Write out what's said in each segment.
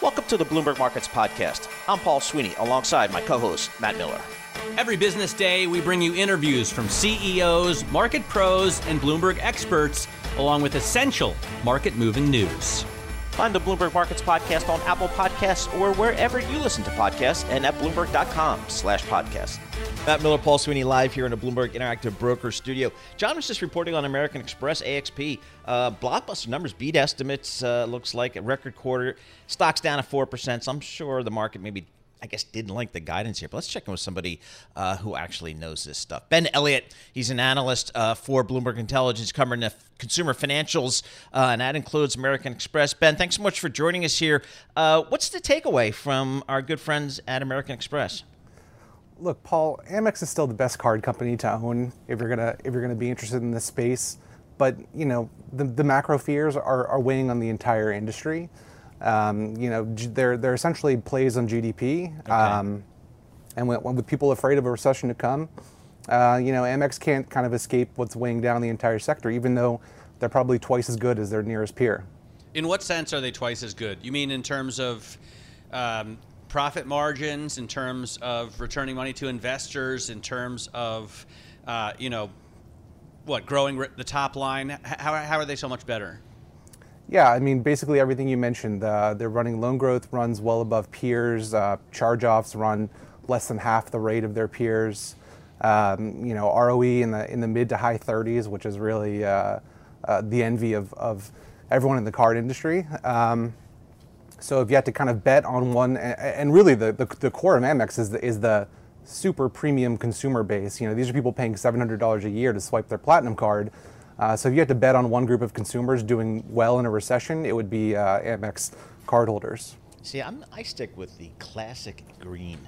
Welcome to the Bloomberg Markets Podcast. I'm Paul Sweeney alongside my co host, Matt Miller. Every business day, we bring you interviews from CEOs, market pros, and Bloomberg experts, along with essential market moving news. Find the Bloomberg Markets Podcast on Apple Podcasts or wherever you listen to podcasts and at Bloomberg.com slash podcast. Matt Miller, Paul Sweeney, live here in a Bloomberg Interactive Broker studio. John was just reporting on American Express, AXP. Uh, blockbuster numbers beat estimates, uh, looks like a record quarter. Stocks down at 4%, so I'm sure the market maybe I guess didn't like the guidance here, but let's check in with somebody uh, who actually knows this stuff. Ben Elliott, he's an analyst uh, for Bloomberg Intelligence covering the consumer financials, uh, and that includes American Express. Ben, thanks so much for joining us here. Uh, what's the takeaway from our good friends at American Express? Look, Paul, Amex is still the best card company to own if you're gonna if you're gonna be interested in this space. But you know the, the macro fears are, are weighing on the entire industry. Um, you know, they're, they're essentially plays on GDP. Okay. Um, and when, when, with people afraid of a recession to come, uh, you know, Amex can't kind of escape what's weighing down the entire sector, even though they're probably twice as good as their nearest peer. In what sense are they twice as good? You mean in terms of um, profit margins, in terms of returning money to investors, in terms of, uh, you know, what, growing the top line? How, how are they so much better? Yeah, I mean, basically everything you mentioned. Uh, they're running loan growth runs well above peers. Uh, charge-offs run less than half the rate of their peers. Um, you know, ROE in the in the mid to high 30s, which is really uh, uh, the envy of, of everyone in the card industry. Um, so if you had to kind of bet on one, and, really the, the, the, core of Amex is the, is the super premium consumer base. You know, these are people paying $700 a year to swipe their platinum card. Uh, so if you had to bet on one group of consumers doing well in a recession, it would be uh, Amex cardholders. See, I'm, I stick with the classic green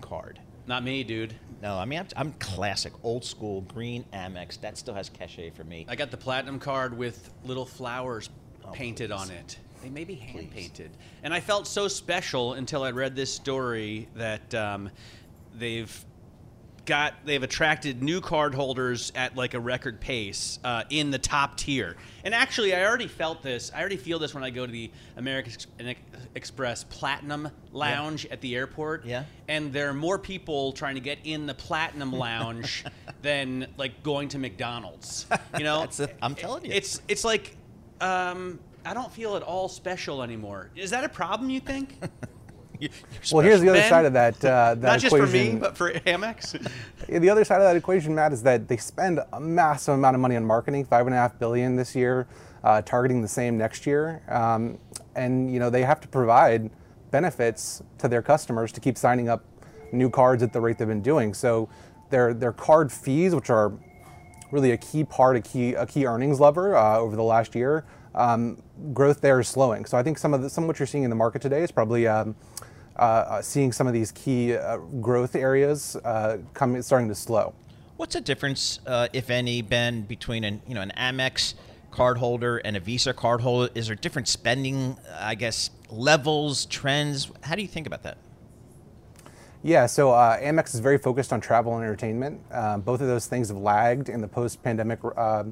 card. Not me, dude. No, I mean I'm, I'm, classic, old school green Amex. That still has cachet for me. I got the platinum card with little flowers oh, painted please. on it. They may be hand painted, and I felt so special until I read this story that um, they've got they've attracted new card holders at like a record pace uh, in the top tier. And actually, I already felt this. I already feel this when I go to the American Express Platinum Lounge yeah. at the airport. Yeah. And there are more people trying to get in the Platinum Lounge than like going to McDonald's. You know, i am telling you, it's it's like. Um, I don't feel at all special anymore. Is that a problem, you think? well, here's the other side of that. Uh, that Not just equation. for me, but for Amex. the other side of that equation, Matt, is that they spend a massive amount of money on marketing, five and a half billion this year, uh, targeting the same next year, um, and you know they have to provide benefits to their customers to keep signing up new cards at the rate they've been doing. So their their card fees, which are really a key part, a key a key earnings lever uh, over the last year. Um, growth there is slowing. So I think some of the, some of what you're seeing in the market today is probably um, seeing some of these key uh, growth areas coming starting to slow. What's the difference, if any, Ben, between an you know an Amex cardholder and a Visa cardholder? Is there different spending, I guess, levels, trends? How do you think about that? Yeah, so uh, Amex is very focused on travel and entertainment. Uh, both of those things have lagged in the post-pandemic uh,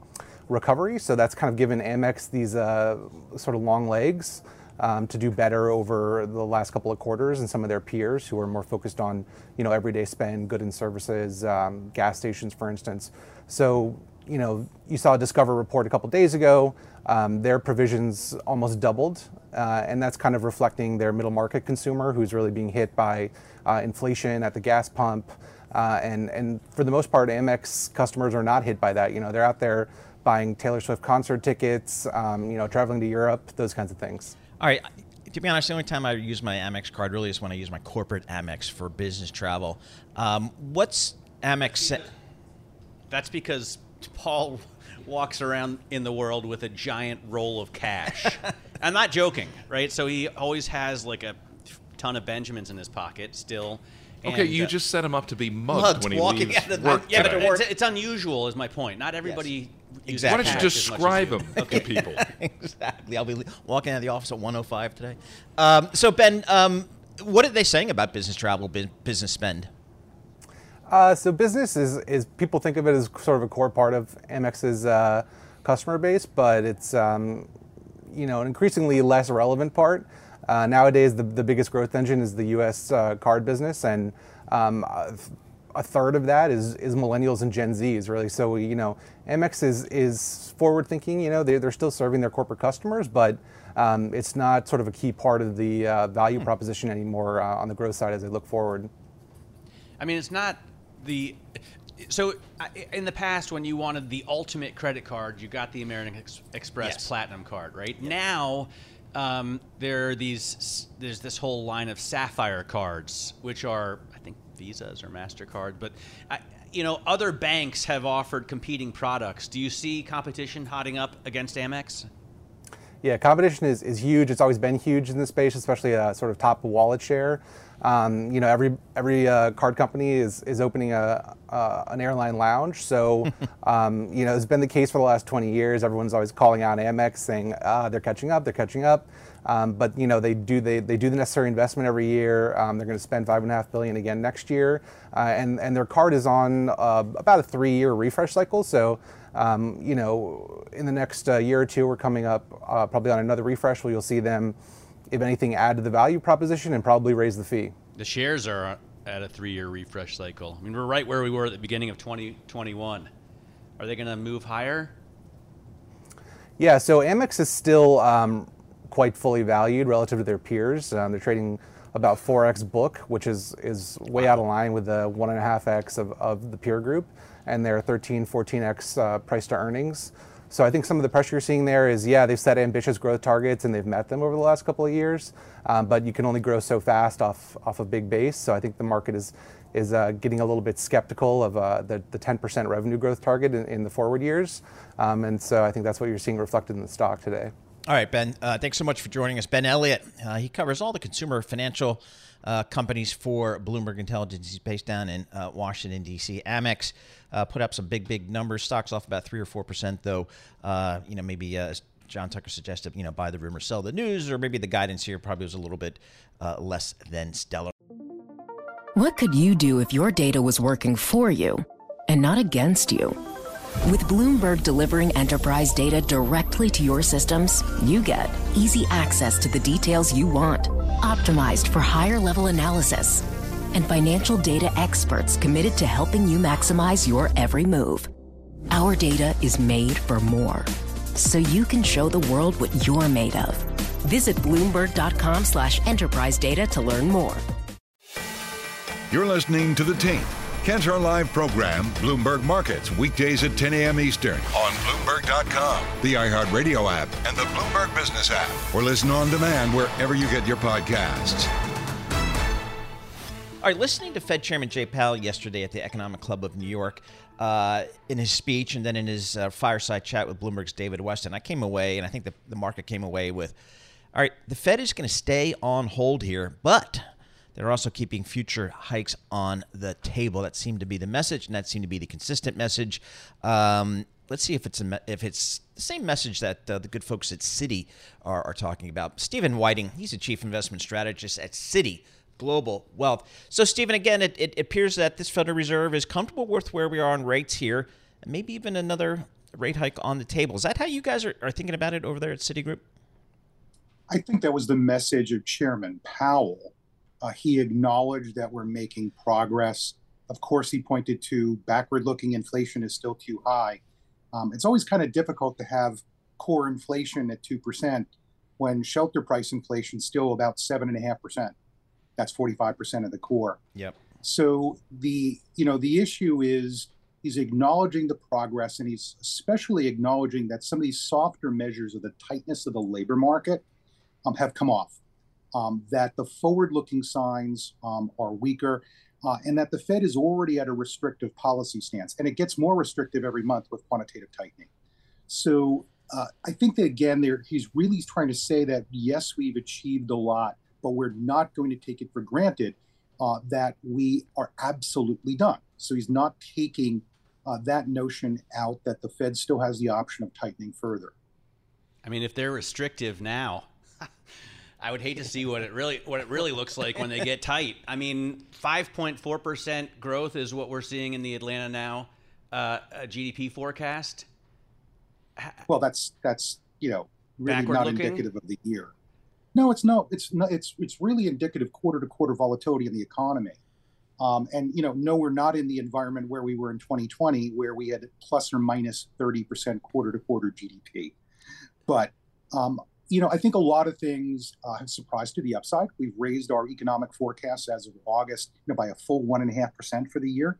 recovery, so that's kind of given Amex these sort of long legs um, to do better over the last couple of quarters and some of their peers who are more focused on you know everyday spend, good and services, um, gas stations, for instance. So you know you saw a Discover report a couple days ago. Um, their provisions almost doubled, uh, and that's kind of reflecting their middle market consumer who's really being hit by uh, inflation at the gas pump. Uh, and and for the most part, Amex customers are not hit by that. You know, they're out there buying Taylor Swift concert tickets, um, you know, traveling to Europe, those kinds of things. All right. To be honest, the only time I use my Amex card really is when I use my corporate Amex for business travel. Um, what's Amex? That's because Paul walks around in the world with a giant roll of cash. I'm not joking, right? So he always has like a ton of Benjamins in his pocket still. Okay, and, you uh, just set him up to be mugged, Mugged when he walking leaves out of the- work yeah, but it's, it's unusual, is my point. Not everybody. uses Exactly. Why don't you cash just as much as describe them him to people? exactly. I'll be walking out of the office at 105 today. Um, so, Ben, um, what are they saying about business travel, business spend? Uh, so business is, is people think of it as sort of a core part of Amex's uh, customer base, but it's um, you know an increasingly less relevant part. Uh, nowadays, the, the biggest growth engine is the U.S. Uh, card business, and um, a th- a third of that is, is millennials and Gen Zs, really. So you know, Amex is is forward thinking. You know, they're, they're still serving their corporate customers, but um, it's not sort of a key part of the uh, value proposition anymore uh, on the growth side as they look forward. I mean, it's not the. So, in the past, when you wanted the ultimate credit card, you got the American Ex- Express Yes. Platinum card, right? Now, um, there are these. There's this whole line of Sapphire cards, which are, I think, Visas or Mastercard. But, I, you know, other banks have offered competing products. Do you see competition hotting up against Amex? Yeah, competition is, is huge. It's always been huge in this space, especially uh, sort of top wallet share. Um, you know, every every uh, card company is is opening a uh, an airline lounge. So, um, you know, it's been the case for the last 20 years. Everyone's always calling out Amex, saying ah, they're catching up, they're catching up. Um, but you know, they do they, they do the necessary investment every year. Um, they're going to spend five and a half billion again next year, uh, and and their card is on uh, about a three year refresh cycle. So. Um, you know, in the next uh, year or two, we're coming up uh, probably on another refresh where you'll see them, if anything, add to the value proposition and probably raise the fee. The shares are at a three-year refresh cycle. I mean, we're right where we were at the beginning of 2021. Are they going to move higher? Yeah, so Amex is still um, quite fully valued relative to their peers. Um, they're trading about 4x book, which is, is way out of line with the 1.5x of, of the peer group, and their 13, 14x uh, price to earnings. So I think some of the pressure you're seeing there is, yeah, they've set ambitious growth targets and they've met them over the last couple of years, um, but you can only grow so fast off off a big base. So I think the market is is uh, getting a little bit skeptical of uh, the, the 10% revenue growth target in, in the forward years, um, and so I think that's what you're seeing reflected in the stock today. All right, Ben. Uh, thanks so much for joining us. Ben Elliott. Uh, he covers all the consumer financial uh, companies for Bloomberg Intelligence. He's based down in uh, Washington D.C. Amex uh, put up some big, big numbers. Stocks off about three or four percent, though. Uh, you know, maybe uh, as John Tucker suggested, you know, buy the rumor, sell the news, or maybe the guidance here probably was a little bit uh, less than stellar. What could you do if your data was working for you and not against you? With Bloomberg delivering enterprise data directly to your systems, you get easy access to the details you want, optimized for higher level analysis, and financial data experts committed to helping you maximize your every move. Our data is made for more, so you can show the world what you're made of. Visit Bloomberg.com slash enterprise data to learn more. You're listening to The Tape, Cantor Live program, Bloomberg Markets, weekdays at 10 a.m. Eastern on Bloomberg.com, the iHeartRadio app, and the Bloomberg Business app, or listen on demand wherever you get your podcasts. All right, listening to Fed Chairman Jay Powell yesterday at the Economic Club of New York, uh, in his speech and then in his uh, fireside chat with Bloomberg's David Westin, I came away, and I think the, the market came away with, all right, the Fed is going to stay on hold here, but they're also keeping future hikes on the table. That seemed to be the message, and that seemed to be the consistent message. Um, let's see if it's a if it's the same message that uh, the good folks at Citi are, are talking about. Steven Wieting, he's a chief investment strategist at Citi Global Wealth. So, Steven, again, it, it appears that this Federal Reserve is comfortable with where we are on rates here, and maybe even another rate hike on the table. Is that how you guys are, are thinking about it over there at Citigroup? I think that was the message of Chairman Powell. Uh, he acknowledged that we're making progress. Of course, he pointed to backward looking inflation is still too high. Um, it's always kind of difficult to have core inflation at 2% when shelter price inflation is still about 7.5%. That's 45% of the core. Yep. So the you know the issue is he's acknowledging the progress and he's especially acknowledging that some of these softer measures of the tightness of the labor market um, have come off. Um, that the forward-looking signs um, are weaker, uh, and that the Fed is already at a restrictive policy stance, and it gets more restrictive every month with quantitative tightening. So uh, I think that again, there he's really trying to say that yes, we've achieved a lot, but we're not going to take it for granted uh, that we are absolutely done. So he's not taking uh, that notion out that the Fed still has the option of tightening further. I mean, if they're restrictive now, I would hate to see what it really what it really looks like when they get tight. I mean, five point four percent growth is what we're seeing in the Atlanta now uh, GDP forecast. Well, that's that's you know really not looking? indicative of the year. No, it's no, it's no, it's it's really indicative quarter to quarter volatility in the economy. Um, and you know, no, we're not in the environment where we were in 2020, where we had plus or minus 30% quarter to quarter GDP. But um, you know, I think a lot of things uh, have surprised to the upside. We've raised our economic forecast as of August, you know, by a full one and a half percent for the year.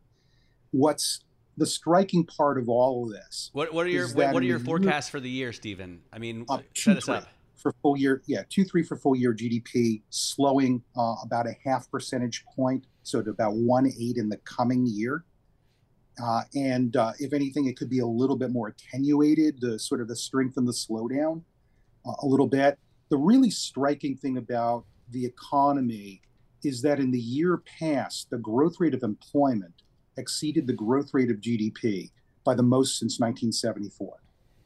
What's the striking part of all of this? What, what are your what, what, are your forecasts year, for the year, Steven? I mean, uh, set us up for full year. Yeah, two three for full year GDP, slowing uh, about a half percentage point, so to about one eight in the coming year. Uh, and uh, if anything, it could be a little bit more attenuated, the sort of the strength and the slowdown a little bit. The really striking thing about the economy is that in the year past, the growth rate of employment exceeded the growth rate of GDP by the most since 1974.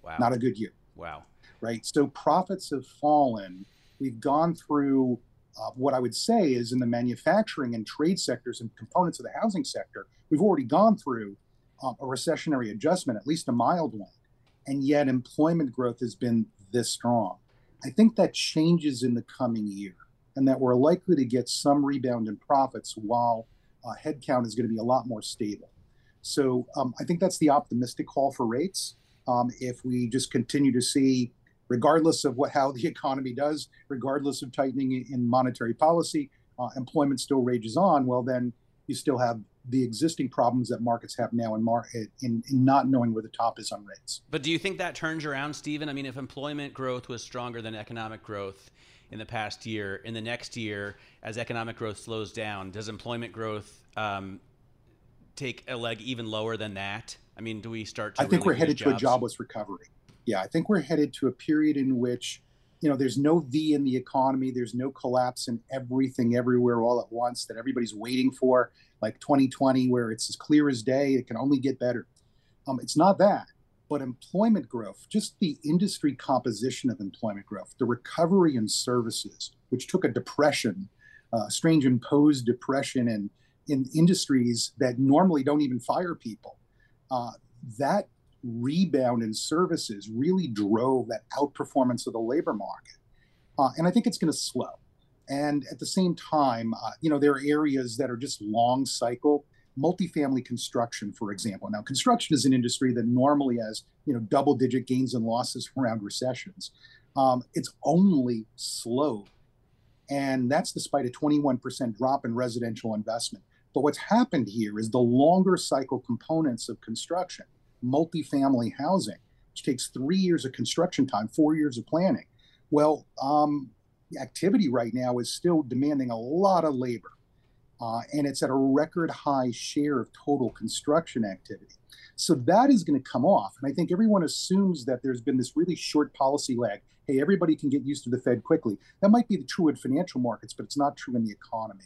Wow. Not a good year. Wow. Right. So profits have fallen. We've gone through uh, what I would say is in the manufacturing and trade sectors and components of the housing sector, we've already gone through um, a recessionary adjustment, at least a mild one. And yet employment growth has been this strong. I think that changes in the coming year and that we're likely to get some rebound in profits while uh, headcount is going to be a lot more stable. So um, I think that's the optimistic call for rates. Um, if we just continue to see, regardless of what how the economy does, regardless of tightening in monetary policy, uh, employment still rages on. Well, then you still have the existing problems that markets have now in, mar- in, in not knowing where the top is on rates. But do you think that turns around, Steven? I mean, if employment growth was stronger than economic growth in the past year, in the next year, as economic growth slows down, does employment growth um, take a leg even lower than that? I mean, do we start? I think really we're headed jobs? to a jobless recovery. Yeah, I think we're headed to a period in which you know there's no v in the economy. There's no collapse in everything everywhere all at once that everybody's waiting for. Like 2020 where it's as clear as day it can only get better. Um, it's not that but employment growth just the industry composition of employment growth the recovery in services which took a depression uh, strange imposed depression in in industries that normally don't even fire people uh, that rebound in services really drove that outperformance of the labor market. Uh, and I think it's going to slow. And at the same time, uh, you know, there are areas that are just long cycle. Multifamily construction, for example. Now, construction is an industry that normally has, you know, double digit gains and losses around recessions. Um, it's only slowed. And that's despite a 21% drop in residential investment. But what's happened here is the longer cycle components of construction multifamily housing, which takes three years of construction time, four years of planning. Well, um, activity right now is still demanding a lot of labor, uh, and it's at a record high share of total construction activity. So that is going to come off. And I think everyone assumes that there's been this really short policy lag. Hey, everybody can get used to the Fed quickly. That might be true in financial markets, but it's not true in the economy.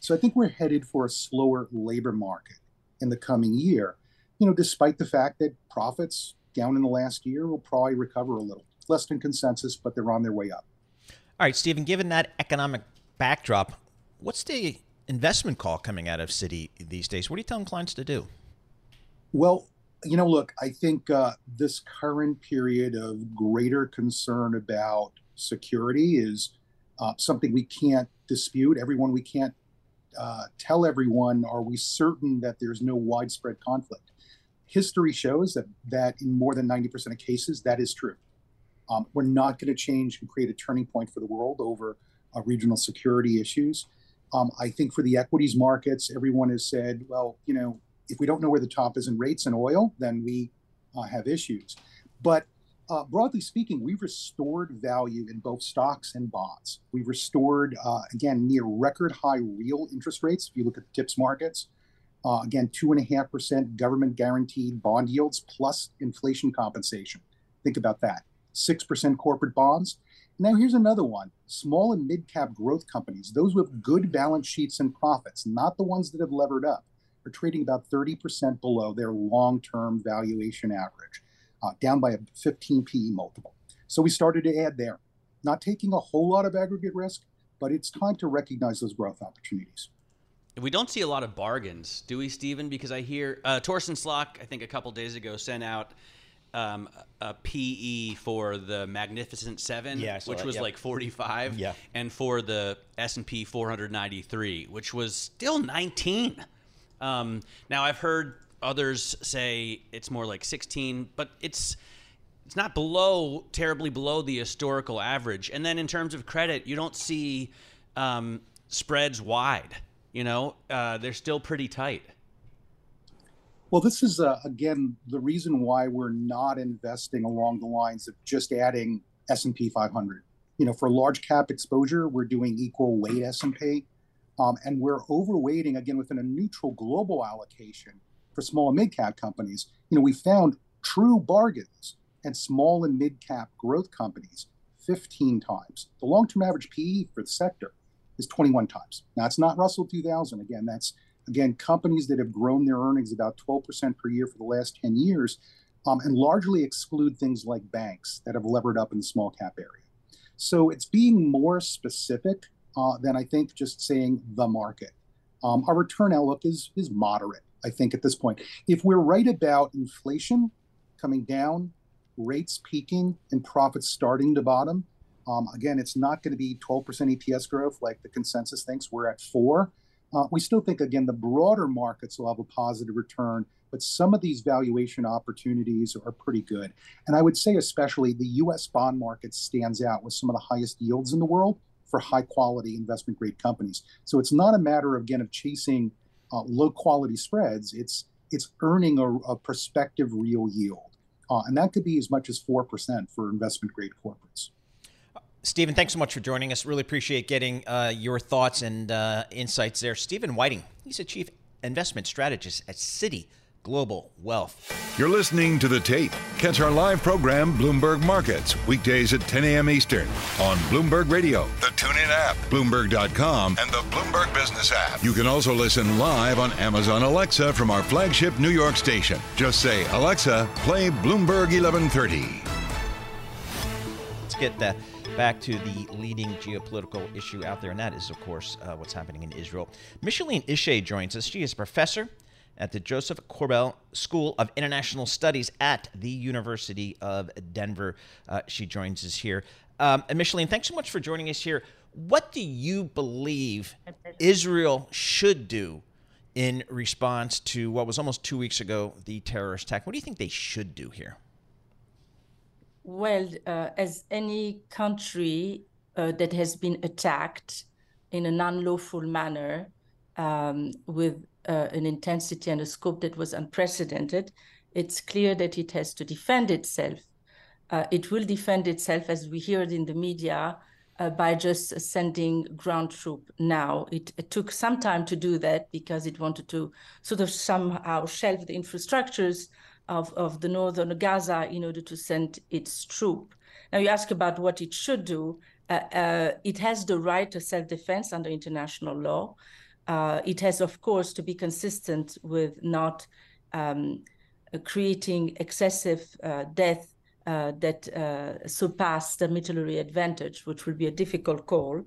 So I think we're headed for a slower labor market in the coming year you know, despite the fact that profits down in the last year will probably recover a little. Less than consensus, but they're on their way up. All right, Steven, given that economic backdrop, what's the investment call coming out of Citi these days? What are you telling clients to do? Well, you know, look, I think uh, this current period of greater concern about security is uh, something we can't dispute. Everyone, we can't uh, tell everyone, are we certain that there's no widespread conflict? History shows that that in more than 90% of cases that is true um, we're not going to change and create a turning point for the world over uh, regional security issues um, i think for the equities markets everyone has said well you know if we don't know where the top is in rates and oil then we uh, have issues but uh, broadly speaking, we've restored value in both stocks and bonds. We've restored, uh, again, near record high real interest rates. If you look at the TIPS markets, uh, again, two and a half percent government guaranteed bond yields plus inflation compensation. Think about that. 6% corporate bonds. Now, here's another one small and mid cap growth companies, those with good balance sheets and profits, not the ones that have levered up, are trading about 30% below their long term valuation average, uh, down by a 15 PE multiple. So we started to add there. Not taking a whole lot of aggregate risk, but it's time to recognize those growth opportunities. We don't see a lot of bargains, do we, Steven? Because I hear uh, Torsten Slok, I think a couple days ago, sent out um, a PE for the Magnificent Seven, yeah, which that, was yep. like 45, yeah. and for the S and P 493, which was still 19. Um, now I've heard others say it's more like 16, but it's it's not below terribly below the historical average. And then in terms of credit, you don't see um, spreads wide. You know, uh, they're still pretty tight. Well, this is uh, again the reason why we're not investing along the lines of just adding S&P 500. You know, for large cap exposure, we're doing equal weight S&P, um, and we're overweighting again within a neutral global allocation for small and mid cap companies. You know, we found true bargains and small and mid cap growth companies 15 times. The long term average PE for the sector is 21 times. Now, it's not Russell 2000. Again, that's again companies that have grown their earnings about 12% per year for the last 10 years um, and largely exclude things like banks that have levered up in the small cap area. So it's being more specific uh, than I think just saying the market. Um, our return outlook is is moderate, I think, at this point. If we're right about inflation coming down rates peaking and profits starting to bottom. Um, again, it's not going to be 12% EPS growth like the consensus thinks. We're at four. Uh, we still think, again, the broader markets will have a positive return, but some of these valuation opportunities are pretty good. And I would say, especially, the US bond market stands out with some of the highest yields in the world for high quality investment grade companies. So it's not a matter, of, again, of chasing uh, low quality spreads, it's, it's earning a, a prospective real yield. Uh, and that could be as much as 4% for investment grade corporates. Steven, thanks so much for joining us. Really appreciate getting uh, your thoughts and uh, insights there. Steven Wieting, he's a chief investment strategist at Citi Global Wealth. You're listening to The Tape. Catch our live program, Bloomberg Markets, weekdays at 10 a.m. Eastern on Bloomberg Radio, the TuneIn app, Bloomberg.com, and the Bloomberg Business app. You can also listen live on Amazon Alexa from our flagship New York station. Just say, Alexa, play Bloomberg 1130. Let's get that back to the leading geopolitical issue out there, and that is, of course, uh, what's happening in Israel. Micheline Ishay joins us. She is a professor at the Josef Korbel School of International Studies at the University of Denver. Uh, she joins us here. Um, and Micheline, thanks so much for joining us here. What do you believe Israel should do in response to what was almost two weeks ago the terrorist attack? What do you think they should do here? Well, uh, as any country uh, that has been attacked in an unlawful manner um, with uh, an intensity and a scope that was unprecedented, it's clear that it has to defend itself. Uh, it will defend itself, as we heard in the media, uh, by just sending ground troop now. It, it, took some time to do that because it wanted to sort of somehow shelve the infrastructures of, of the northern Gaza in order to send its troop. Now, you ask about what it should do. Uh, uh, it has the right to self defense under international law. Uh, it has, of course, to be consistent with not um, creating excessive uh, death uh, that uh, surpass the military advantage, which will be a difficult call.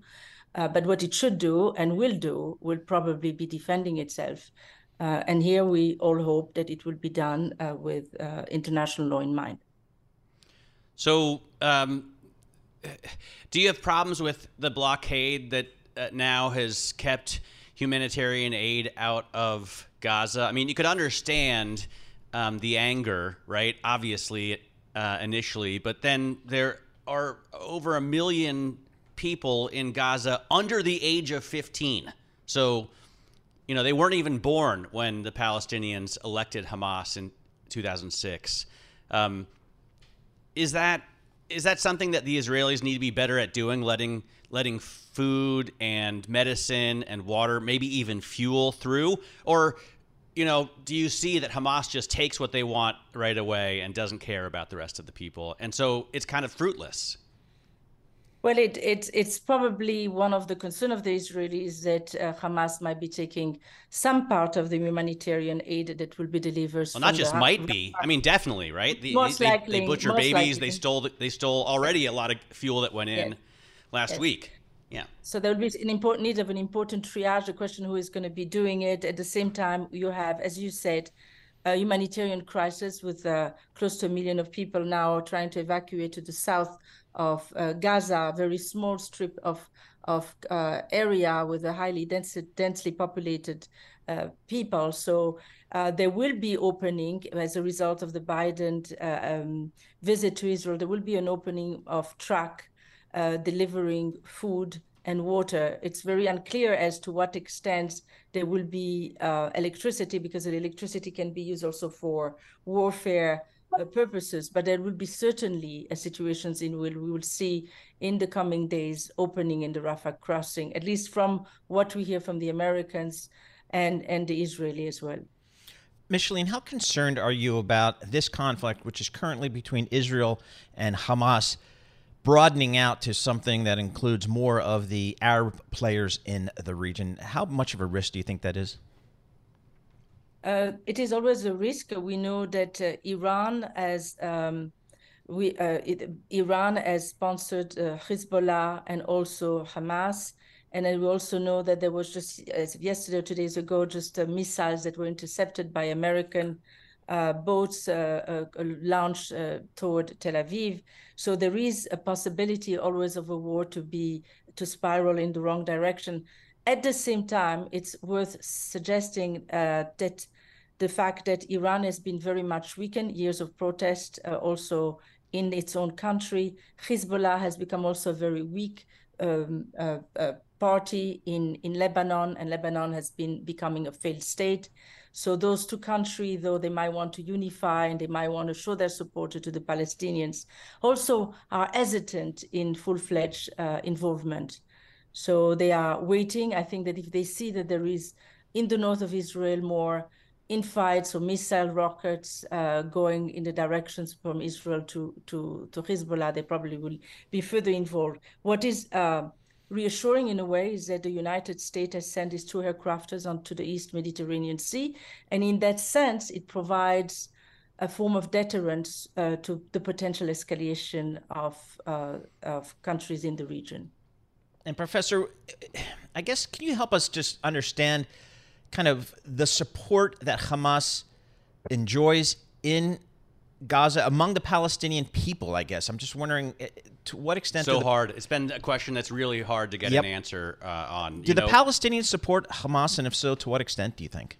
but what it should do and will do will probably be defending itself. Uh, and here we all hope that it will be done uh, with uh, international law in mind. So, um, do you have problems with the blockade that now has kept humanitarian aid out of Gaza? I mean, you could understand um, the anger, right? Obviously, initially, but then there are over a million people in Gaza under the age of 15. So, you know, they weren't even born when the Palestinians elected Hamas in 2006. Um, is that is that something that the Israelis need to be better at doing, letting letting food and medicine and water, maybe even fuel through, or you know, do you see that Hamas just takes what they want right away and doesn't care about the rest of the people? And so it's kind of fruitless. Well, it, it, it's probably one of the concern of the Israelis that uh, Hamas might be taking some part of the humanitarian aid that will be delivered. Well, not just might be. I mean, definitely, right? The, most they, likely, they butcher babies. Likely. They stole. They stole already a lot of fuel that went in yes. last yes. week. Yeah. So there will be an important need of an important triage. The question who is going to be doing it. At the same time, you have, as you said, a humanitarian crisis with uh, close to a million of people now trying to evacuate to the south of uh, Gaza, a very small strip of of uh, area with a highly dense, densely populated uh, people. So uh, there will be opening as a result of the Biden uh, um, visit to Israel. There will be an opening of truck uh, delivering food and water. It's very unclear as to what extent there will be electricity because the electricity can be used also for warfare uh, purposes, but there will be certainly uh, situations in which we will see in the coming days opening in the Rafah crossing, at least from what we hear from the Americans and, and the Israeli as well. Micheline, how concerned are you about this conflict, which is currently between Israel and Hamas, broadening out to something that includes more of the Arab players in the region? How much of a risk do you think that is? Uh, it is always a risk. We know that uh, Iran has um, we uh, it, Iran has sponsored uh, Hezbollah and also Hamas, and we also know that there was just yesterday or two days ago just uh, missiles that were intercepted by American boats launched toward Tel Aviv. So there is a possibility always of a war to be to spiral in the wrong direction. At the same time, it's worth suggesting uh, that the fact that Iran has been very much weakened, years of protest uh, also in its own country. Hezbollah has become also very weak um, uh, uh, party in, in Lebanon, and Lebanon has been becoming a failed state. So those two countries, though they might want to unify and they might want to show their support to the Palestinians, also are hesitant in full-fledged uh, involvement. So they are waiting. I think that if they see that there is in the north of Israel more infights or missile rockets uh, going in the directions from Israel to, to, to Hezbollah, they probably will be further involved. What is uh, reassuring in a way is that the United States has sent its two aircrafters onto the East Mediterranean Sea. And in that sense, it provides a form of deterrence uh, to the potential escalation of, uh, of countries in the region. And Professor, I guess can you help us just understand kind of the support that Hamas enjoys in Gaza among the Palestinian people? I guess I'm just wondering eh, to what extent. So the, hard. It's been a question that's really hard to get yep. an answer uh, on. Do the know, Palestinians support Hamas, and if so, to what extent do you think?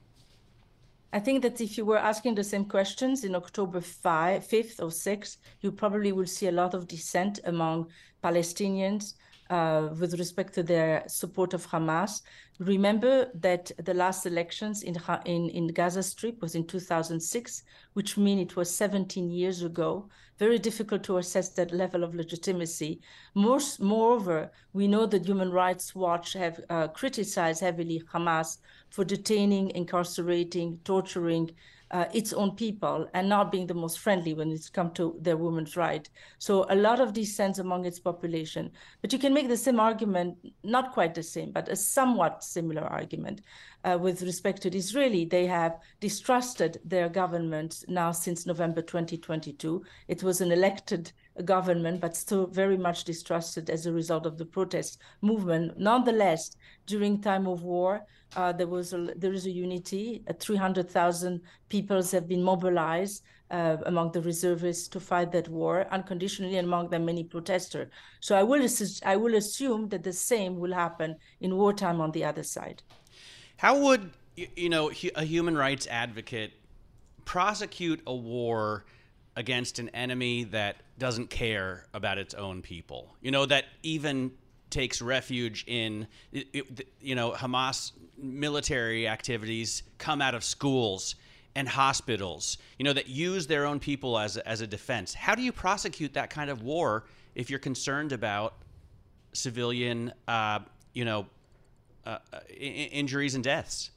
I think that if you were asking the same questions in October 5, 5th or 6th, you probably will see a lot of dissent among Palestinians uh, with respect to their support of Hamas. Remember that the last elections in, in, in Gaza Strip was in 2006, which means it was 17 years ago. Very difficult to assess that level of legitimacy. Moreover, we know that Human Rights Watch have uh, criticized heavily Hamas for detaining, incarcerating, torturing, uh, its own people and not being the most friendly when it's come to their women's right. So a lot of dissent among its population. But you can make the same argument, not quite the same, but a somewhat similar argument uh, with respect to the Israeli. They have distrusted their government now since November 2022. It was an elected government, but still very much distrusted as a result of the protest movement. Nonetheless, during time of war, uh, there was a, there is a unity. Uh, 300,000 peoples have been mobilized uh, among the reservists to fight that war unconditionally, and among them many protesters. So I will I will assume that the same will happen in wartime on the other side. How would you know a human rights advocate prosecute a war? Against an enemy that doesn't care about its own people. You know, that even takes refuge in, you know, Hamas military activities come out of schools and hospitals, you know, that use their own people as, as a defense. How do you prosecute that kind of war if you're concerned about civilian, uh, you know, uh, uh injuries and deaths?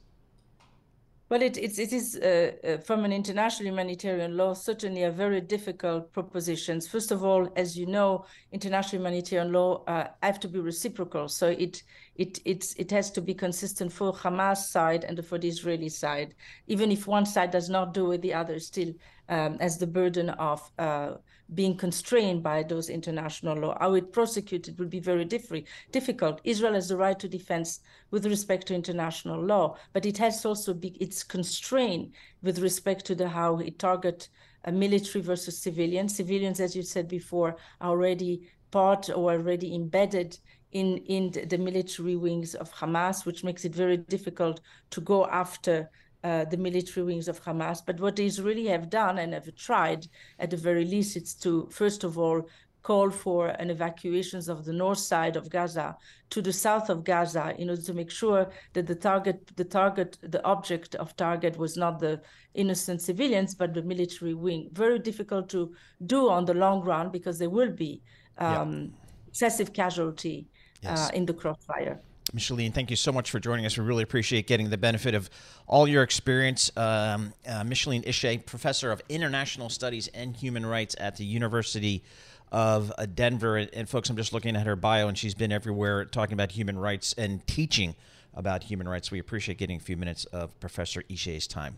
Well, it, it, it is, uh, uh, from an international humanitarian law, certainly a very difficult proposition. First of all, as you know, international humanitarian law uh, have to be reciprocal. So it, it, it, it has to be consistent for Hamas side and for the Israeli side. Even if one side does not do it, the other still um, has the burden of uh, being constrained by those international law. How it prosecuted would be very diff- difficult. Israel has the right to defense with respect to international law, but it has also be, it's constrained with respect to the how it target a military versus civilians. Civilians, as you said before, are already part or already embedded in in the military wings of Hamas, which makes it very difficult to go after uh, the military wings of Hamas. But what they really have done and have tried, at the very least, it's to first of all call for an evacuations of the north side of Gaza to the south of Gaza in order to make sure that the target, the target, the object of target was not the innocent civilians, but the military wing. Very difficult to do on the long run because there will be um, excessive casualty yes. uh, in the crossfire. Micheline, thank you so much for joining us. We really appreciate getting the benefit of all your experience. Um, uh, Micheline Ishay, professor of international studies and human rights at the University of uh, Denver. And, and, folks, I'm just looking at her bio, and she's been everywhere talking about human rights and teaching about human rights. We appreciate getting a few minutes of Professor Ishay's time.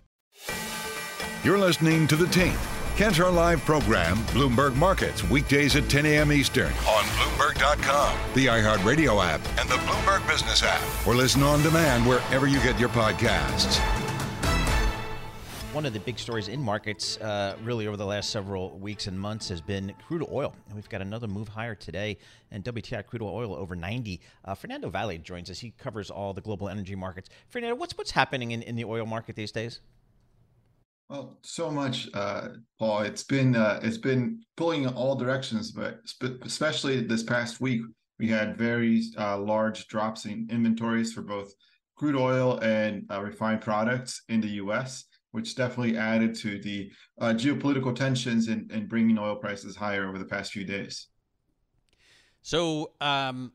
You're listening to The Tape, Kantar Live program, Bloomberg Markets, weekdays at 10 a.m. Eastern on Bloomberg.com, the iHeartRadio app, and the Bloomberg Business app, or listen on demand wherever you get your podcasts. One of the big stories in markets, uh, really over the last several weeks and months, has been crude oil. And we've got another move higher today, and WTI crude oil over 90. Uh, Fernando Valle joins us. He covers all the global energy markets. Fernando, what's what's happening in, in the oil market these days? Well, so much, uh, Paul. It's been uh, it's been pulling in all directions, but sp- especially this past week, we had very uh, large drops in inventories for both crude oil and uh, refined products in the U.S., which definitely added to the uh, geopolitical tensions and, bringing oil prices higher over the past few days. So, um,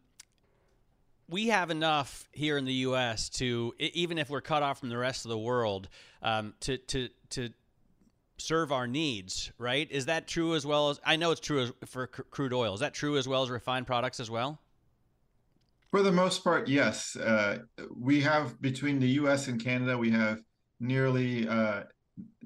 we have enough here in the U.S. to, even if we're cut off from the rest of the world, um, to to to serve our needs. Right? Is that true as well as I know it's true for crude oil? Is that true as well as refined products as well? For the most part, yes. Uh, we have between the U.S. and Canada, we have nearly uh,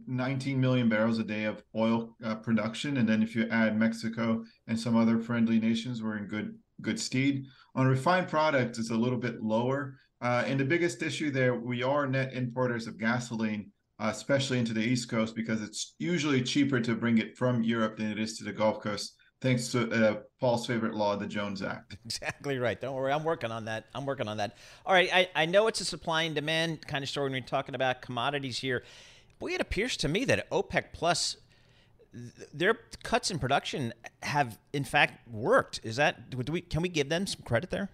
19 million barrels a day of oil uh, production, and then if you add Mexico and some other friendly nations, we're in good good stead. On refined products, it's a little bit lower. Uh, and the biggest issue there, we are net importers of gasoline, especially into the East Coast, because it's usually cheaper to bring it from Europe than it is to the Gulf Coast, thanks to uh, Paul's favorite law, the Jones Act. Exactly right. Don't worry, I'm working on that. I'm working on that. All right, I, I know it's a supply and demand kind of story when we're talking about commodities here. Boy, it appears to me that OPEC Plus their cuts in production have in fact worked. Is that do we can we give them some credit there?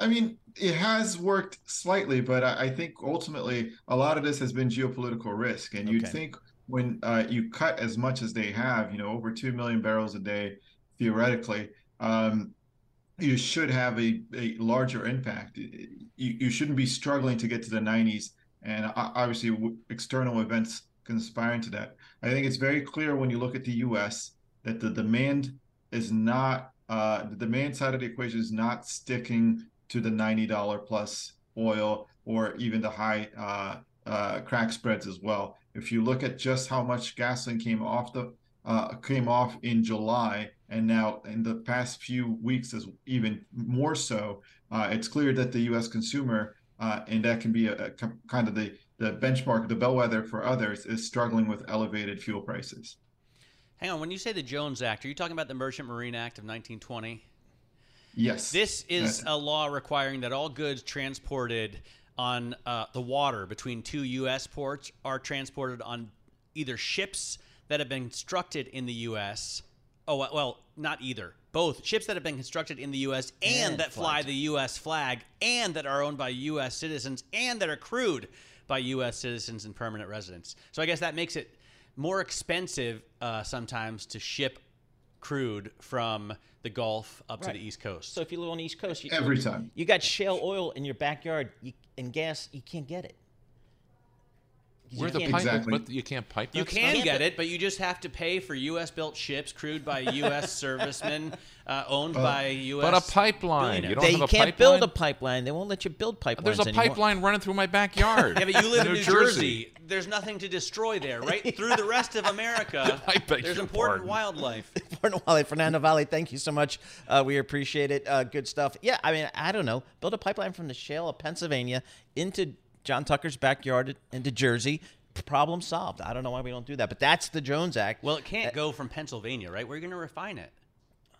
I mean, it has worked slightly, but I think ultimately a lot of this has been geopolitical risk. And you'd think when uh, you cut as much as they have, you know, over two million barrels a day, theoretically, um, you should have a, a larger impact. You, you shouldn't be struggling to get to the 90s. And obviously, external events conspiring to that. I think it's very clear when you look at the U.S. that the demand is not uh, the demand side of the equation is not sticking to the ninety dollar plus oil or even the high uh, uh, crack spreads as well. If you look at just how much gasoline came off the uh, came off in July, and now in the past few weeks, is even more so. Uh, it's clear that the U.S. consumer, uh, and that can be a, a kind of the the benchmark, the bellwether for others, is struggling with elevated fuel prices. Hang on, when you say the Jones Act, are you talking about the Merchant Marine Act of 1920? Yes. This is a law requiring that all goods transported on uh, the water between two U.S. ports are transported on either ships that have been constructed in the U.S. Oh well, not either. Both ships that have been constructed in the U.S. and, And that fly flagged. the U.S. flag, and that are owned by U.S. citizens, and that are crewed by U.S. citizens and permanent residents. So I guess that makes it more expensive uh, sometimes to ship crude from the Gulf up to the East Coast. So if you live on the East Coast, you, Every time. you got shale oil in your backyard you, and gas, you can't get it. You Where the can't- pipe? Exactly. But you can't pipe. You can stuff? get it, but you just have to pay for U.S. built ships crewed by U.S. servicemen uh, owned by U.S. But a pipeline. You don't They have a can't pipeline? build a pipeline. They won't let you build pipelines There's a anymore. pipeline running through my backyard. Yeah, but you live in New Jersey. There's nothing to destroy there, right? Through the rest of America, I beg there's important pardon. wildlife. Fernando Valle, Fernando Valle, thank you so much. Uh, we appreciate it. Uh, good stuff. Yeah, I mean, I don't know. Build a pipeline from the shale of Pennsylvania into John Tucker's backyard into Jersey. Problem solved. I don't know why we don't do that, but that's the Jones Act. Well, it can't go from Pennsylvania, right? Where are you going to refine it?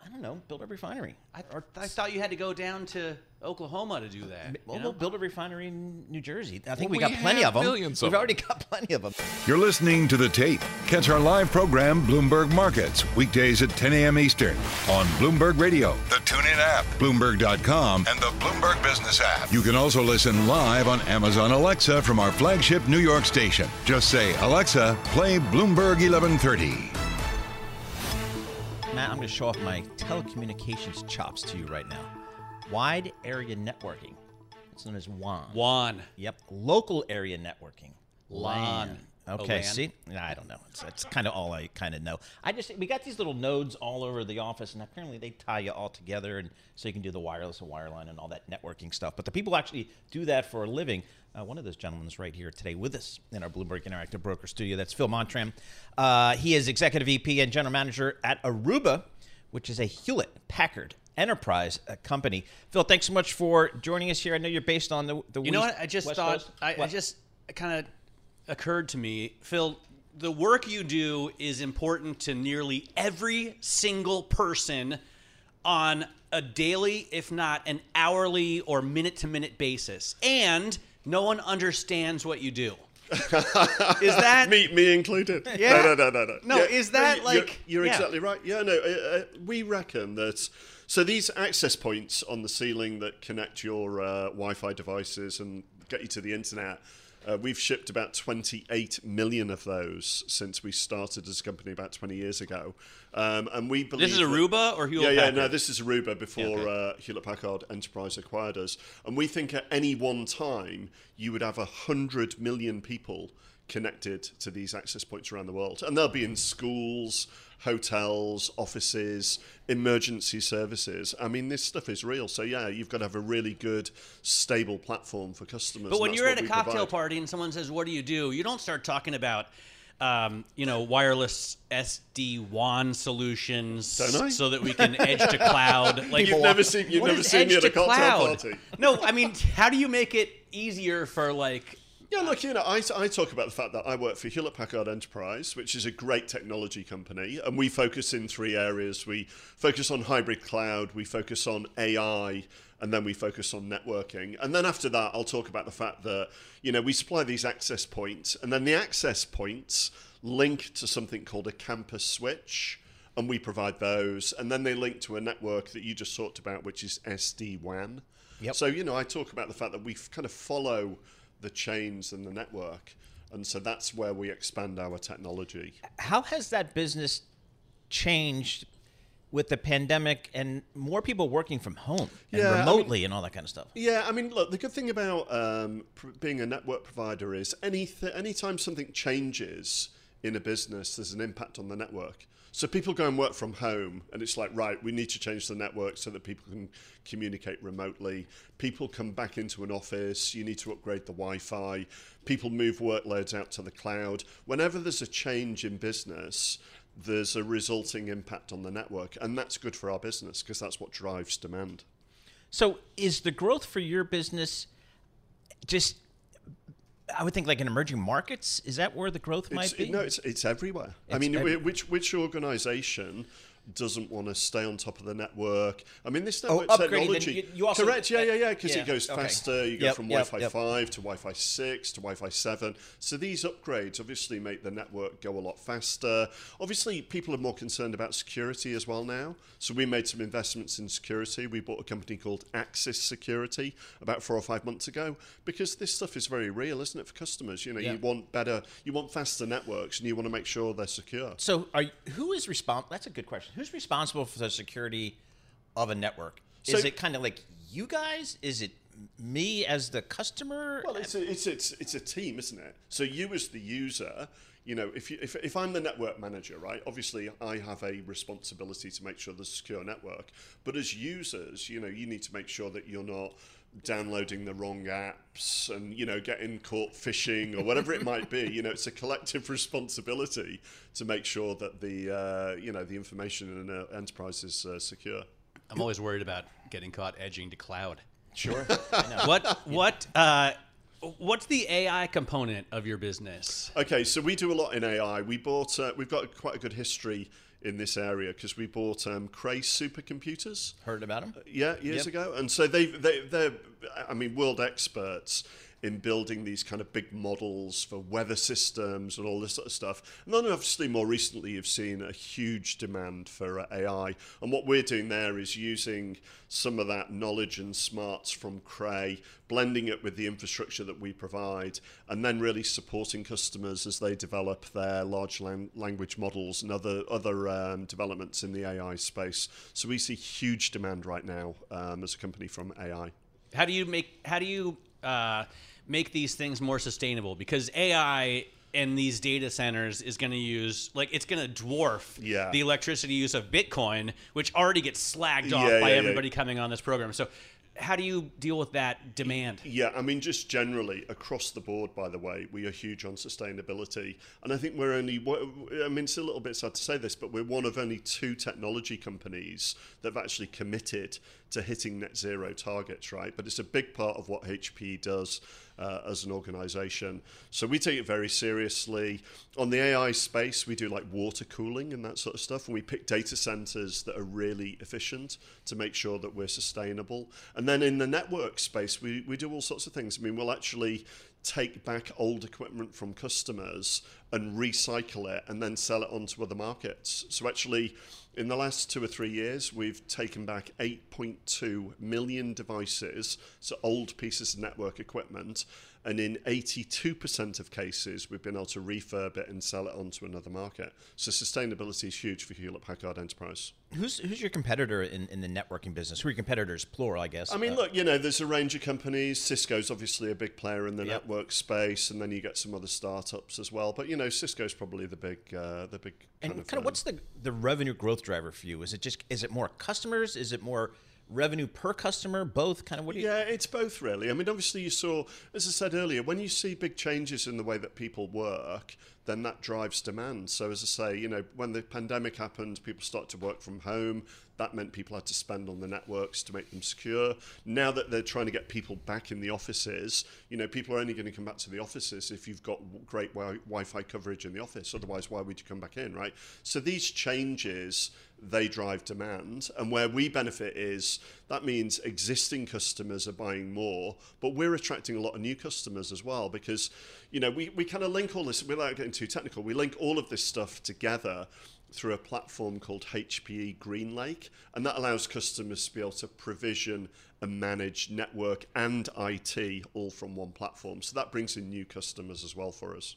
I don't know. Build a refinery. I, I thought you had to go down to Oklahoma to do that. Well, you know? we'll build a refinery in New Jersey. I think Well, we got we plenty have of them. millions We've of 'em. already got plenty of them. You're listening to The Tape. Catch our live program, Bloomberg Markets, weekdays at 10 a.m. Eastern on Bloomberg Radio, the TuneIn app, Bloomberg.com, and the Bloomberg Business app. You can also listen live on Amazon Alexa from our flagship New York station. Just say, Alexa, play Bloomberg 1130. Matt, I'm going to show off my telecommunications chops to you right now. Wide area networking. It's known as WAN. WAN. Yep. Local area networking. LAN. Okay, LAN? see? I don't know. It's, it's kind of all I kind of know. I just we got these little nodes all over the office, and apparently they tie you all together, and so you can do the wireless and wireline and all that networking stuff. But the people actually do that for a living. Uh, one of those gentlemen is right here today with us in our Bloomberg Interactive Broker Studio. That's Phil Mottram. Uh, he is executive VP and general manager at Aruba, which is a Hewlett Packard enterprise uh, company. Phil, thanks so much for joining us here. I know you're based on the the You know what? I just West thought. I, I just kind of occurred to me, Phil. The work you do is important to nearly every single person on a daily, if not an hourly or minute to minute basis, and no one understands what you do. Is that me, me included? Yeah. No, no, no, no, no. No, is that you- like- You're, you're yeah. exactly right. Yeah, no. Uh, uh, we reckon that. So these access points on the ceiling that connect your uh, Wi-Fi devices and get you to the internet. Uh, we've shipped about 28 million of those since we started as a company about 20 years ago, um, and we believe This is Aruba or Hewlett Yeah, yeah, no, this is Aruba before Yeah, okay. uh, Hewlett Packard Enterprise acquired us, and we think at any one time you would have a hundred million people connected to these access points around the world, and they'll be in schools, hotels, offices, emergency services. I mean, this stuff is real. So yeah, you've got to have a really good, stable platform for customers. But when you're at a cocktail provide. party and someone says, "What do you do?" You don't start talking about, um, you know, wireless SD WAN solutions, so that we can edge to cloud. Like You've never seen- you've never seen me at a cocktail cloud? party. No, I mean, how do you make it easier for like? Yeah, look, you know, I, I talk about the fact that I work for Hewlett Packard Enterprise, which is a great technology company, and we focus in three areas. We focus on hybrid cloud, we focus on AI, and then we focus on networking. And then after that, I'll talk about the fact that, you know, we supply these access points, and then the access points link to something called a campus switch, and we provide those, and then they link to a network that you just talked about, which is SD WAN. Yep. So, you know, I talk about the fact that we kind of follow the chains and the network. And so that's where we expand our technology. How has that business changed with the pandemic and more people working from home and Yeah, I mean- remotely and all that kind of stuff? Yeah, I mean, look, the good thing about um, pr- being a network provider is any anytime something changes in a business, there's an impact on the network. So people go and work from home, and it's like, right, we need to change the network so that people can communicate remotely. People come back into an office, you need to upgrade the Wi Fi. People move workloads out to the cloud. Whenever there's a change in business, there's a resulting impact on the network, and that's good for our business because that's what drives demand. So, is the growth for your business just? I would think like in emerging markets. Is that where the growth might It's, be? No, it's it's everywhere. I mean, every- which which organisation doesn't want to stay on top of the network. I mean, this Oh, network the- technology. you- you also- correct? Yeah, yeah, yeah. Because yeah, it goes okay. faster. You go Yep, from yep, Wi-Fi yep. 5 to Wi-Fi 6 to Wi-Fi 7. So these upgrades obviously make the network go a lot faster. Obviously, people are more concerned about security as well now. So we made some investments in security. We bought a company called Axis Security about four or five months ago because this stuff is very real, isn't it, for customers? You know, you want better, you want faster networks, and you want to make sure they're secure. So, are who is responsible? That's a good question. Who's responsible for the security of a network? Is it kind of like you guys? Is it me as the customer? Well, it's a, it's, it's, it's a team, isn't it? So you as the user, you know, if, you, if, if I'm the network manager, right, obviously I have a responsibility to make sure there's a secure network. But as users, you know, you need to make sure that you're not downloading the wrong apps and, you know, getting caught phishing or whatever it might be. You know, it's a collective responsibility to make sure that the, uh, you know, the information in an uh, enterprise is uh, secure. I'm always worried about getting caught edging to cloud. Sure. what what uh, what's the AI component of your business? Okay, so we do a lot in AI. We bought, uh, we've got quite a good history in this area because we bought um, Cray supercomputers. Heard about them? Yeah, years Yep. ago, and so they they they're I mean world experts in building these kind of big models for weather systems and all this sort of stuff. And then obviously more recently you've seen a huge demand for uh, AI, and what we're doing there is using some of that knowledge and smarts from Cray, blending it with the infrastructure that we provide, and then really supporting customers as they develop their large lang- language models and other other um, developments in the AI space. So we see huge demand right now um, as a company from AI. How do you make how do you uh, make these things more sustainable? Because AI and these data centers is going to use like it's going to dwarf Yeah. the electricity use of Bitcoin, which already gets slagged off Yeah, by yeah, everybody coming on this program. So, how do you deal with that demand? Yeah, I mean, just generally across the board, by the way, we are huge on sustainability. And I think we're only, I mean, it's a little bit sad to say this, but we're one of only two technology companies that have actually committed to hitting net zero targets, right? But it's a big part of what HPE does uh, as an organization. So we take it very seriously. On the AI space, we do like water cooling and that sort of stuff. And we pick data centers that are really efficient to make sure that we're sustainable. And then in the network space, we, we do all sorts of things. I mean, we'll actually take back old equipment from customers and recycle it and then sell it onto other markets. So actually, in the last two or three years, we've taken back 8.2 million devices, so old pieces of network equipment, and in 82% of cases, we've been able to refurb it and sell it onto another market. So sustainability is huge for Hewlett Packard Enterprise. Who's who's your competitor in, in the networking business? Who are your competitors? Plural, I guess. I mean, Uh, look, you know, there's a range of companies. Cisco's obviously a big player in the network space, and then you get some other startups as well. But you know, Cisco's probably the big, uh, the big and kind of. kind of um, what's the the revenue growth driver for you? Is it just is it more customers? Is it more revenue per customer? Both? Kind of what do you? Yeah, it's both really. I mean, obviously, you saw, as I said earlier, when you see big changes in the way that people work, then that drives demand. So, as I say, you know, when the pandemic happened, people started to work from home. That meant people had to spend on the networks to make them secure. Now that they're trying to get people back in the offices, you know, people are only going to come back to the offices if you've got great wi- Wi-Fi coverage in the office. Otherwise, why would you come back in, right? So these changes they drive demand. And where we benefit is that means existing customers are buying more, but we're attracting a lot of new customers as well because, you know, we, we kind of link all this, without getting too technical, we link all of this stuff together through a platform called HPE GreenLake, and that allows customers to be able to provision and manage network and IT all from one platform. So that brings in new customers as well for us.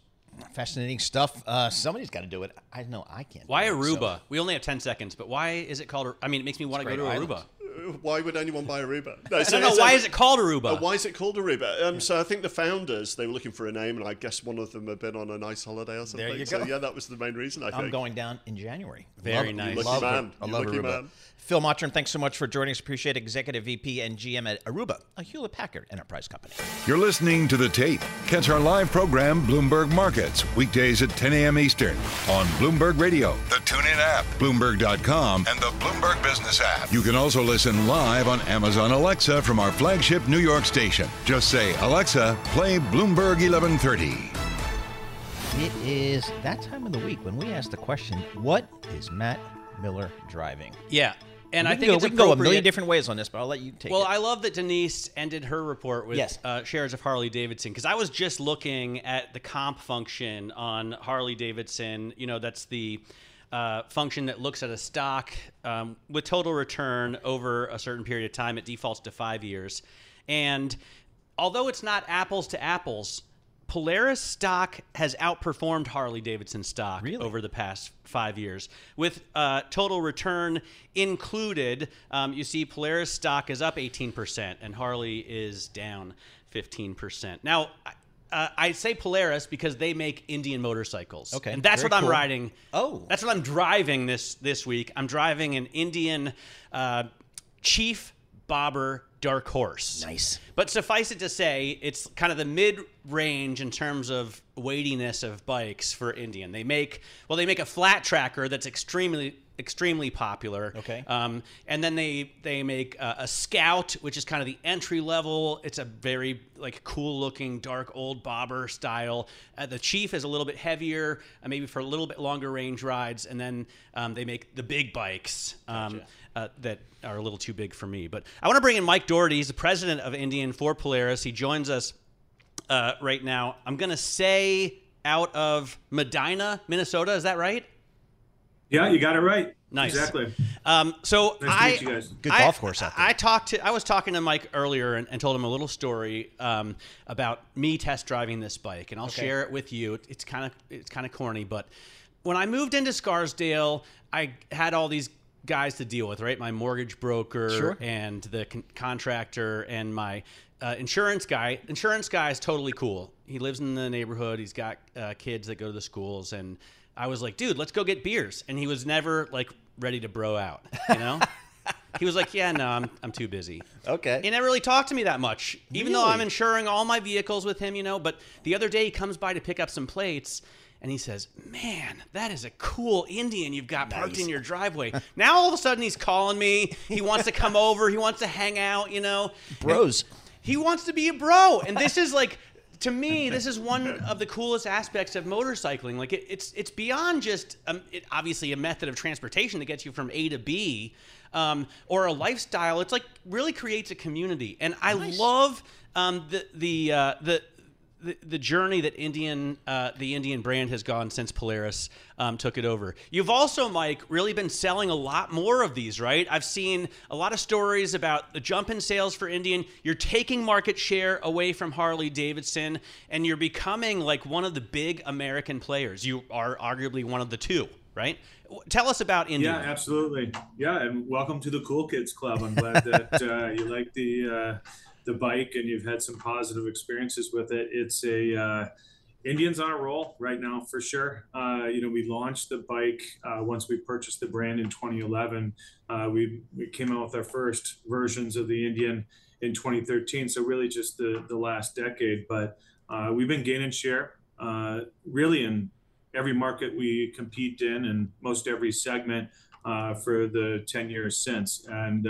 Fascinating stuff. Uh, somebody's got to do it. I know I can't. Why do it, so- Aruba? We only have 10 seconds, but why is it called? I mean, it makes me want to go to Aruba. island. Uh, Why would anyone buy Aruba? I so don't know. Why a- is it called Aruba? Uh, why is it called Aruba? Um, so I think the founders they were looking for a name, and I guess one of them had been on a nice holiday or something. There you So yeah, that was the main reason. I I'm think. going down in January. Very Love- nice. Lucky Love, man. I love Aruba. man. Phil Mottram, thanks so much for joining us. Appreciate. Executive VP and GM at Aruba, a Hewlett Packard enterprise company. You're listening to The Tape. Catch our live program, Bloomberg Markets, weekdays at 10 a.m. Eastern on Bloomberg Radio, the TuneIn app, Bloomberg.com, and the Bloomberg Business app. You can also listen live on Amazon Alexa from our flagship New York station. Just say, Alexa, play Bloomberg 1130. It is that time of the week when we ask the question, what is Matt Miller driving. Yeah. And I think go, it's we can go a million different ways on this, but I'll let you take well, it. I love that Denise ended her report with Yes. uh, shares of Harley Davidson because I was just looking at the comp function on Harley Davidson. You know, that's the uh, function that looks at a stock um, with total return over a certain period of time. It defaults to five years. And although it's not apples to apples, Polaris stock has outperformed Harley Davidson stock over the past five years. With uh, total return included, um, you see Polaris stock is up 18% and Harley is down 15%. Now, uh, I say Polaris because they make Indian motorcycles. Okay, And that's what I'm cool. riding. Oh. That's what I'm driving this, this week. I'm driving an Indian uh, Chief Bobber Dark Horse. Nice. But suffice it to say, it's kind of the mid range in terms of weightiness of bikes for Indian. They make well, they make a flat tracker that's extremely extremely popular. Okay. Um, and then they they make a, a Scout, which is kind of the entry level. It's a very like cool looking dark old bobber style. Uh, the Chief is a little bit heavier, uh, maybe for a little bit longer range rides. And then um, they make the big bikes. Um, uh, that are a little too big for me. But I want to bring in Mike Dougherty. He's the president of Indian for Polaris. He joins us uh, right now. I'm going to say out of Medina, Minnesota. Is that right? Yeah, you got it right. Nice. Exactly. Um, so Nice to I, meet you guys. Good I- golf course out there. I talked to, I was talking to Mike earlier and, and told him a little story um, about me test driving this bike, and I'll Okay. share it with you. It- It's kind of, it's kind of corny, but when I moved into Scarsdale, I had all these guys to deal with, right? My mortgage broker Sure. and the con- contractor and my uh, insurance guy. Insurance guy is totally cool. He lives in the neighborhood. He's got uh, kids that go to the schools, and I was like, dude, let's go get beers. And he was never like ready to bro out, you know. he was like, yeah, no, I'm I'm too busy. Okay. He never really talked to me that much, even though I'm insuring all my vehicles with him, you know. But the other day he comes by to pick up some plates. And he says, "Man, that is a cool Indian you've got parked in your driveway." now all of a sudden he's calling me. He wants to come over. He wants to hang out. You know, Bros. he wants to be a bro, and this is like, to me, this is one of the coolest aspects of motorcycling. Like, it, it's it's beyond just um, it, obviously a method of transportation that gets you from A to B, um, or a lifestyle. It's like really creates a community, and I love um, the the uh, the. The, journey that Indian uh, the Indian brand has gone since Polaris um, took it over. You've also, Mike, really been selling a lot more of these, right? I've seen a lot of stories about the jump in sales for Indian. You're taking market share away from Harley Davidson, and you're becoming like one of the big American players. You are arguably one of the two, right? Tell us about Indian. Yeah, absolutely. Yeah, and welcome to the Cool Kids Club. I'm glad that uh, you like the uh, the bike and you've had some positive experiences with it. It's a uh, Indians on a roll right now for sure. Uh, you know, we launched the bike uh, once we purchased the brand in 2011. Uh, we we came out with our first versions of the Indian in 2013. So really just the the last decade, but uh, we've been gaining share uh, really in every market we compete in and most every segment for the 10 years since. And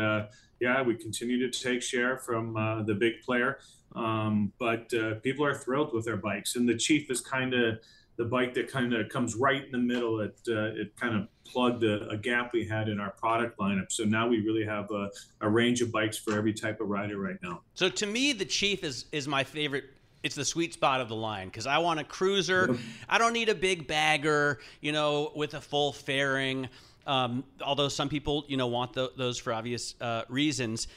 yeah, we continue to take share from uh, the big player. Um, but uh, people are thrilled with their bikes. And the Chief is kind of the bike that kind of comes right in the middle. It, uh, it kind of plugged a, a gap we had in our product lineup. So now we really have a, a range of bikes for every type of rider right now. So to me, the Chief is is my favorite. It's the sweet spot of the line because I want a cruiser. I don't need a big bagger, you know, with a full fairing. Um, although some people, you know, want tho- those for obvious uh, reasons.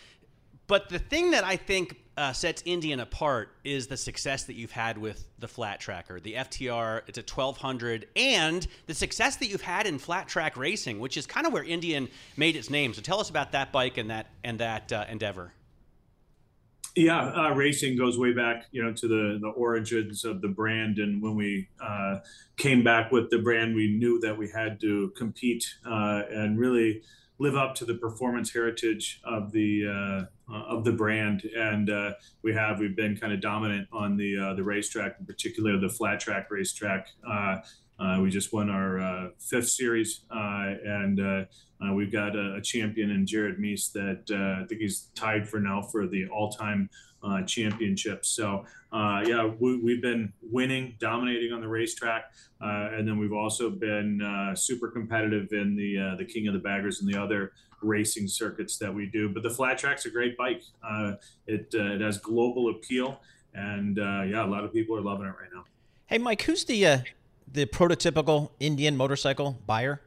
But the thing that I think uh, sets Indian apart is the success that you've had with the flat tracker, the FTR. It's a 1200, and the success that you've had in flat track racing, which is kind of where Indian made its name. So tell us about that bike and that and that uh, endeavor. Yeah, uh, racing goes way back, you know, to the the origins of the brand. And when we uh, came back with the brand, we knew that we had to compete uh, and really live up to the performance heritage of the uh, uh, of the brand. And uh, we have we've been kind of dominant on the the racetrack, in particular the flat track racetrack. Uh, we just won our uh, fifth series, uh, and uh, uh, we've got a, a champion in Jared Mees that uh, I think he's tied for now for the all-time championships. So yeah, we, have been winning, dominating on the racetrack, and then we've also been super competitive in the the King of the Baggers and the other racing circuits that we do. But the flat track's a great bike. It it has global appeal, and yeah, a lot of people are loving it right now. Hey, Mike, who's the the prototypical Indian motorcycle buyer?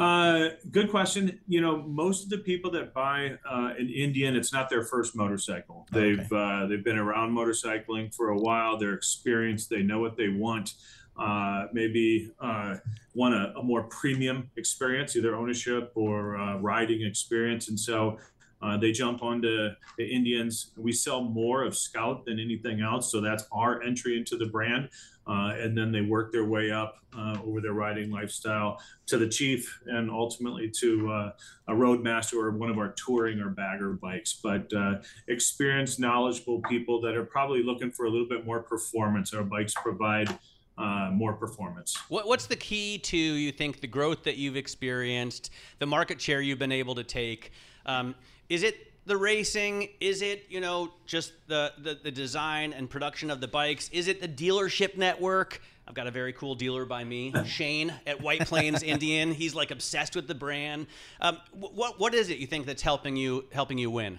Uh, good question. You know, most of the people that buy uh, an Indian, it's not their first motorcycle. They've uh, they've been around motorcycling for a while. They're experienced. They know what they want. Uh, maybe uh, want a, a, more premium experience, either ownership or uh, riding experience, and so uh, they jump onto the Indians. We sell more of Scout than anything else, so that's our entry into the brand. Uh, and then they work their way up uh, over their riding lifestyle to the Chief and ultimately to uh, a Roadmaster or one of our touring or bagger bikes. But uh, experienced, knowledgeable people that are probably looking for a little bit more performance. Our bikes provide uh, more performance. What, what's the key to you think the growth that you've experienced, the market share you've been able to take? Um, is it the racing? Is it, you know, just the, the, the design and production of the bikes? Is it the dealership network? I've got a very cool dealer by me, Shane at White Plains Indian. He's like obsessed with the brand. Um, what what is it you think that's helping you helping you win?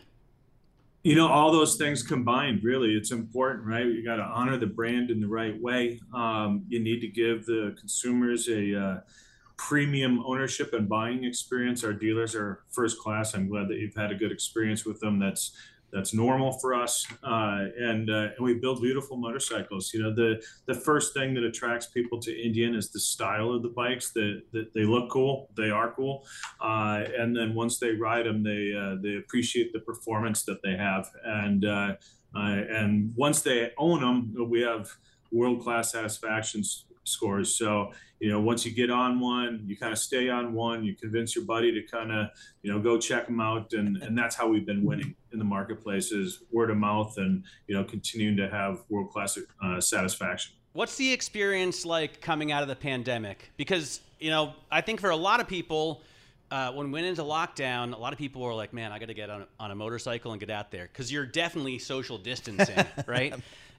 You know, all those things combined, really, it's important, right? You got to honor the brand in the right way. Um, you need to give the consumers a uh, premium ownership and buying experience. Our dealers are first class. I'm glad that you've had a good experience with them. That's that's normal for us, uh, and uh, and we build beautiful motorcycles. You know, the the first thing that attracts people to Indian is the style of the bikes. That that they look cool, they are cool, uh, and then once they ride them, they uh, they appreciate the performance that they have, and uh, uh, and once they own them, we have world class satisfaction scores. So you know, once you get on one, you kind of stay on one. You convince your buddy to kind of, you know, go check them out, and and that's how we've been winning in the marketplace is word of mouth, and you know, continuing to have world class uh, satisfaction. What's the experience like coming out of the pandemic? Because you know, I think for a lot of people. Uh, when we went into lockdown, a lot of people were like, "Man, I got to get on, on a motorcycle and get out there," because you're definitely social distancing, right?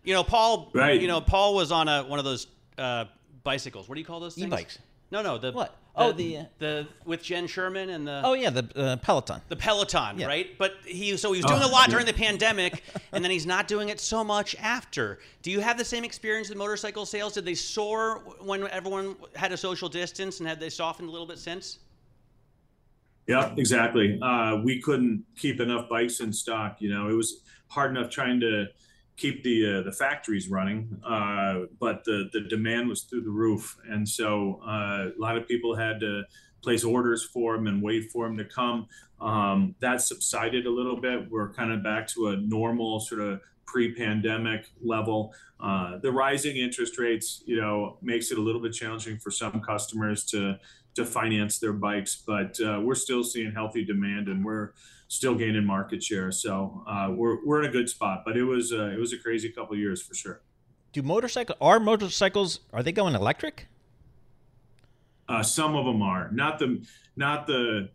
You know, Paul. Right. You know, Paul was on a one of those uh, bicycles. What do you call those things? E-bikes. No, no. The what? The, oh, the the with Jen Sherman and the oh yeah the uh, Peloton the Peloton yeah. right but he so he was doing oh, a lot yeah. during the pandemic and then he's not doing it so much after do you have the same experience in motorcycle sales did they soar when everyone had a social distance and had they softened a little bit since yeah exactly uh, we couldn't keep enough bikes in stock you know it was hard enough trying to keep the uh, the factories running, uh, but the the demand was through the roof, and so uh, a lot of people had to place orders for them and wait for them to come. Um, that subsided a little bit. We're kind of back to a normal sort of pre-pandemic level. Uh, the rising interest rates, you know, makes it a little bit challenging for some customers to to finance their bikes, but uh, we're still seeing healthy demand, and we're still gaining market share. So uh, we're we're in a good spot. But it was uh, it was a crazy couple years for sure. Do motorcycle are motorcycles are they going electric? Uh, some of them are not the not the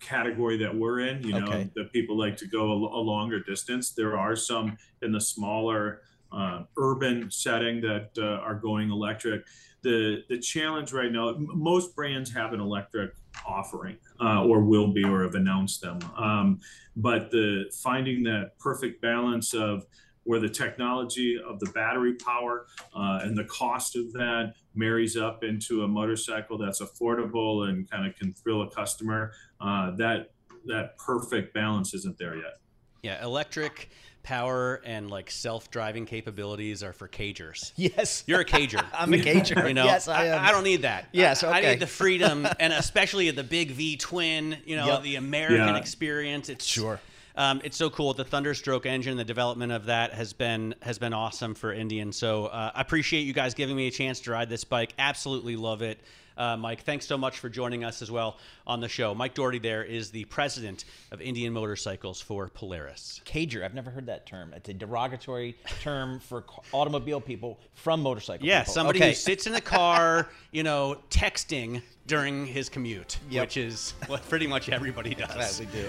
category that we're in. You know, okay. that people like to go a, a, longer distance. There are some in the smaller uh, urban setting that uh, are going electric. The the challenge right now, most brands have an electric offering uh, or will be or have announced them. Um, but the finding that perfect balance of where the technology of the battery power uh, and the cost of that marries up into a motorcycle that's affordable and kind of can thrill a customer. Uh, that that perfect balance isn't there yet. Yeah, electric power and like self-driving capabilities are for cagers. Yes, you're a cager. I'm a cager. You know, yes, I, am. I, I don't need that. Yes, okay. I, I need the freedom, and especially the big V twin. You know, yep. the American yeah. experience. It's sure. Um, it's so cool. The Thunderstroke engine, the development of that has been has been awesome for Indian. So uh, I appreciate you guys giving me a chance to ride this bike. Absolutely love it. Uh, Mike, thanks so much for joining us as well on the show. Mike Dougherty there is the president of Indian Motorcycles for Polaris. Cager, I've never heard that term. It's a derogatory term for automobile people from motorcycle yeah, people. somebody okay. who sits in the car, you know, texting during his commute, yep. which is what pretty much everybody does. That we do.